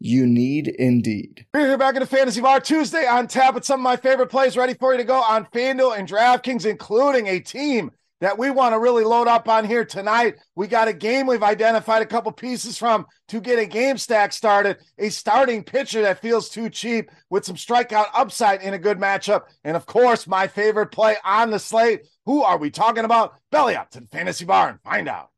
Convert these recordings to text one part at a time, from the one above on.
You need Indeed. We're here back in the Fantasy Bar Tuesday on tap with some of my favorite plays ready for you to go on FanDuel and DraftKings, including a team that we want to really load up on here tonight. We got a game we've identified a couple pieces from to get a game stack started, a starting pitcher that feels too cheap with some strikeout upside in a good matchup. And of course, my favorite play on the slate. Who are we talking about? Belly up to the Fantasy Bar and find out.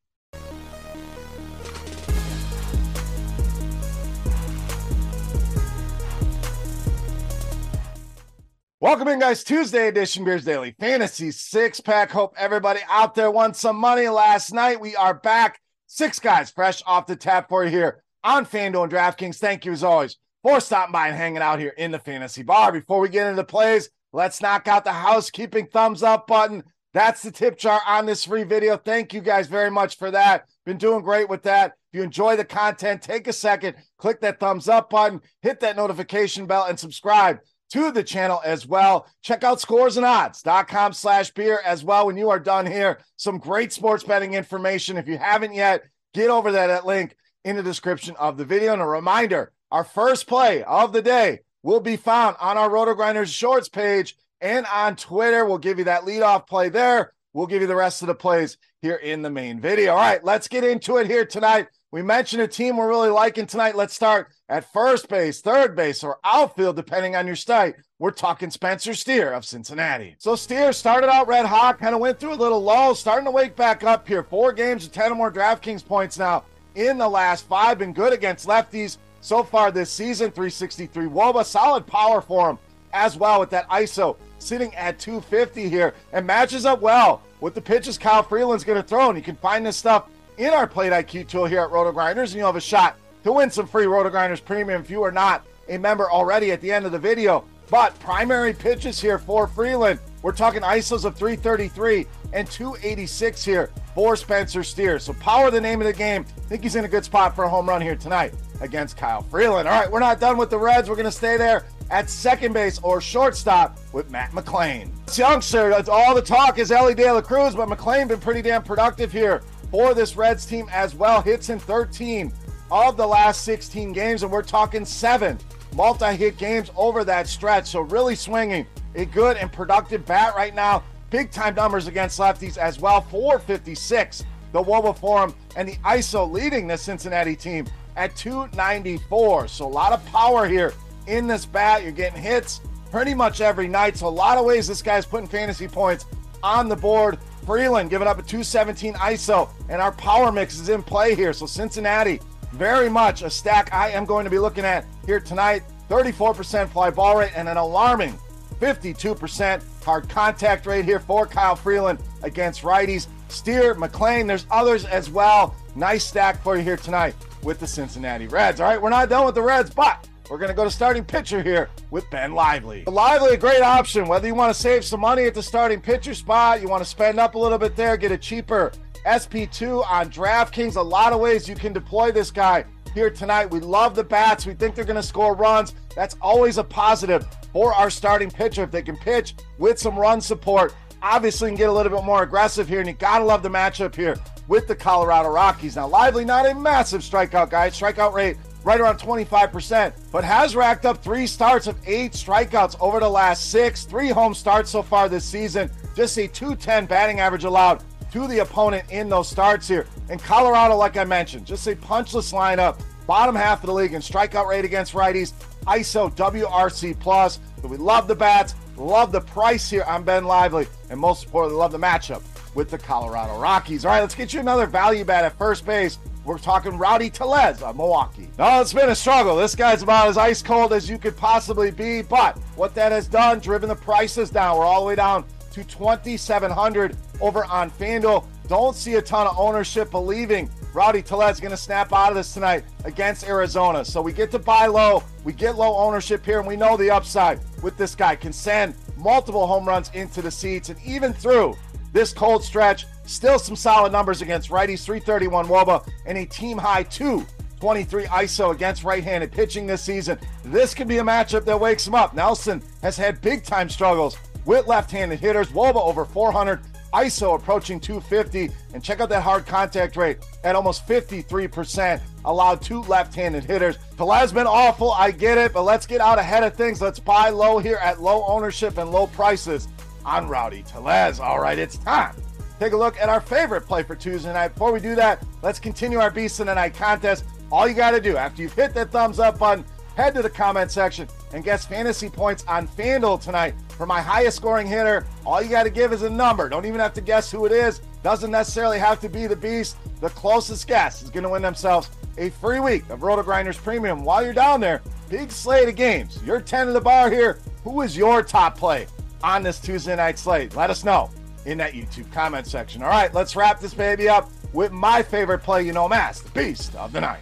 Welcome in, guys. Tuesday edition Beers Daily Fantasy Six Pack. Hope everybody out there won some money last night. We are back. Six guys fresh off the tap for you here on FanDuel and DraftKings. Thank you as always for stopping by and hanging out here in the fantasy bar. Before we get into plays, let's knock out the housekeeping thumbs up button. That's the tip jar on this free video. Thank you guys very much for that. Been doing great with that. If you enjoy the content, take a second, click that thumbs up button, hit that notification bell, and subscribe to the channel as well. Check out scoresandodds.com slash beer as well when you are done here. Some great sports betting information. If you haven't yet, get over that at link in the description of the video. And a reminder, our first play of the day will be found on our Roto Grinders shorts page and on Twitter. We'll give you that leadoff play there. We'll give you the rest of the plays here in the main video. All right, let's get into it here tonight. We mentioned a team we're really liking tonight. Let's start at first base, third base, or outfield, depending on your site. We're talking Spencer Steer of Cincinnati. So Steer started out red hot, kind of went through a little lull, starting to wake back up here. Four games of 10 or more DraftKings points now in the last five. Been good against lefties so far this season. 363 Woba, solid power for him as well with that ISO sitting at 250 here and matches up well with the pitches Kyle Freeland's going to throw. And you can find this stuff in our Plate IQ tool here at Roto Grinders, and you'll have a shot to win some free Roto Grinders premium if you are not a member already at the end of the video. But primary pitches here for Freeland. We're talking ISOs of 333 and 286 here for Spencer Steer. So power the name of the game. I think he's in a good spot for a home run here tonight against Kyle Freeland. All right, we're not done with the Reds. We're going to stay there at second base or shortstop with Matt McLain. This youngster, all the talk is Elly De La Cruz, but McLain been pretty damn productive here for this Reds team as well. Hits in 13 of the last 16 games, and we're talking seven multi hit games over that stretch. So, really swinging a good and productive bat right now. Big time numbers against lefties as well 456, the Woba Forum, and the ISO leading the Cincinnati team at 294. So, a lot of power here in this bat. You're getting hits pretty much every night. So, a lot of ways this guy's putting fantasy points on the board. Freeland giving up a 217 ISO, and our power mix is in play here. So Cincinnati, very much a stack I am going to be looking at here tonight. 34% fly ball rate and an alarming 52% hard contact rate here for Kyle Freeland against righties. Steer, McLain, there's others as well. Nice stack for you here tonight with the Cincinnati Reds. All right, we're not done with the Reds, but we're going to go to starting pitcher here with Ben Lively. Lively, a great option. Whether you want to save some money at the starting pitcher spot, you want to spend up a little bit there, get a cheaper SP2 on DraftKings. A lot of ways you can deploy this guy here tonight. We love the bats. We think they're going to score runs. That's always a positive for our starting pitcher if they can pitch with some run support. Obviously, can get a little bit more aggressive here, and you got to love the matchup here with the Colorado Rockies. Now, Lively, not a massive strikeout guy. Strikeout rate right around 25%, but has racked up three starts of eight strikeouts over the last six, three home starts so far this season. Just a 210 batting average allowed to the opponent in those starts here. And Colorado, like I mentioned, just a punchless lineup, bottom half of the league in strikeout rate against righties, ISO WRC Plus. We love the bats, love the price here on Ben Lively, and most importantly, love the matchup with the Colorado Rockies. All right, let's get you another value bat at first base. We're talking Rowdy Tellez of Milwaukee. Now, it's been a struggle. This guy's about as ice cold as you could possibly be, but what that has done, driven the prices down. We're all the way down to 2,700 over on FanDuel. Don't see a ton of ownership believing Rowdy Tellez going to snap out of this tonight against Arizona. So we get to buy low, we get low ownership here, and we know the upside with this guy can send multiple home runs into the seats, and even through this cold stretch, still some solid numbers against righties 331 Woba and a team high 223 ISO against right handed pitching this season. This could be a matchup that wakes him up. Nelson has had big time struggles with left handed hitters. Woba over 400, ISO approaching 250, and check out that hard contact rate at almost 53%. Allowed two left handed hitters. Tellez been awful, I get it, but let's get out ahead of things. Let's buy low here at low ownership and low prices on Rowdy Tellez. All right, it's time. Take a look at our favorite play for Tuesday night. Before we do that, let's continue our Beast in the Night contest. All you got to do after you've hit that thumbs up button, head to the comment section and guess fantasy points on FanDuel tonight for my highest scoring hitter. All you got to give is a number. Don't even have to guess who it is. Doesn't necessarily have to be the Beast. The closest guess is going to win themselves a free week of Roto Grinders Premium. While you're down there, big slate of games. You're 10 of the bar here. Who is your top play? on this Tuesday night slate? Let us know in that YouTube comment section. All right, let's wrap this baby up with my favorite play you know mass, the beast of the night.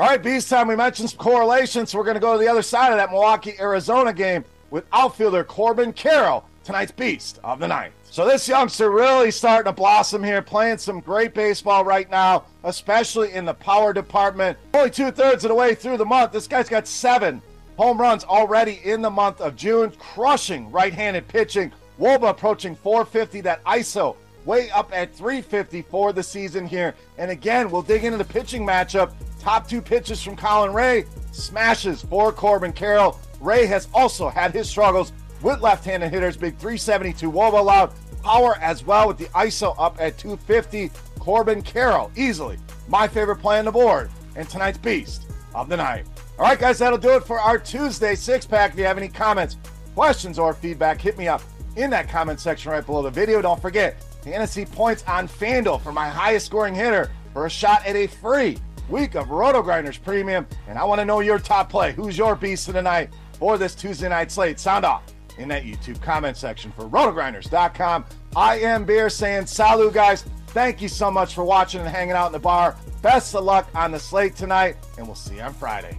All right, beast time. We mentioned some correlations, so we're going to go to the other side of that Milwaukee Arizona game with outfielder Corbin Carroll, tonight's beast of the night. So this youngster really starting to blossom here, playing some great baseball right now, especially in the power department. Only two thirds of the way through the month. This guy's got seven home runs already in the month of June, crushing right-handed pitching. Woba approaching 450. That ISO way up at 350 for the season here. And again, we'll dig into the pitching matchup. Top two pitches from Colin Rea, smashes for Corbin Carroll. Rea has also had his struggles with left-handed hitters. Big 372 Woba allowed power as well with the ISO up at 250. Corbin Carroll, easily my favorite play on the board, and tonight's beast of the night. All right, guys, that'll do it for our Tuesday six pack. If you have any comments, questions, or feedback, hit me up in that comment section right below the video. Don't forget, fantasy points on FanDuel for my highest scoring hitter for a shot at a free week of Roto Grinders Premium. And I want to know your top play. Who's your beast of the night for this Tuesday night slate? Sound off in that YouTube comment section for rotogrinders.com. I am Beer saying salut, guys. Thank you so much for watching and hanging out in the bar. Best of luck on the slate tonight, and we'll see you on Friday.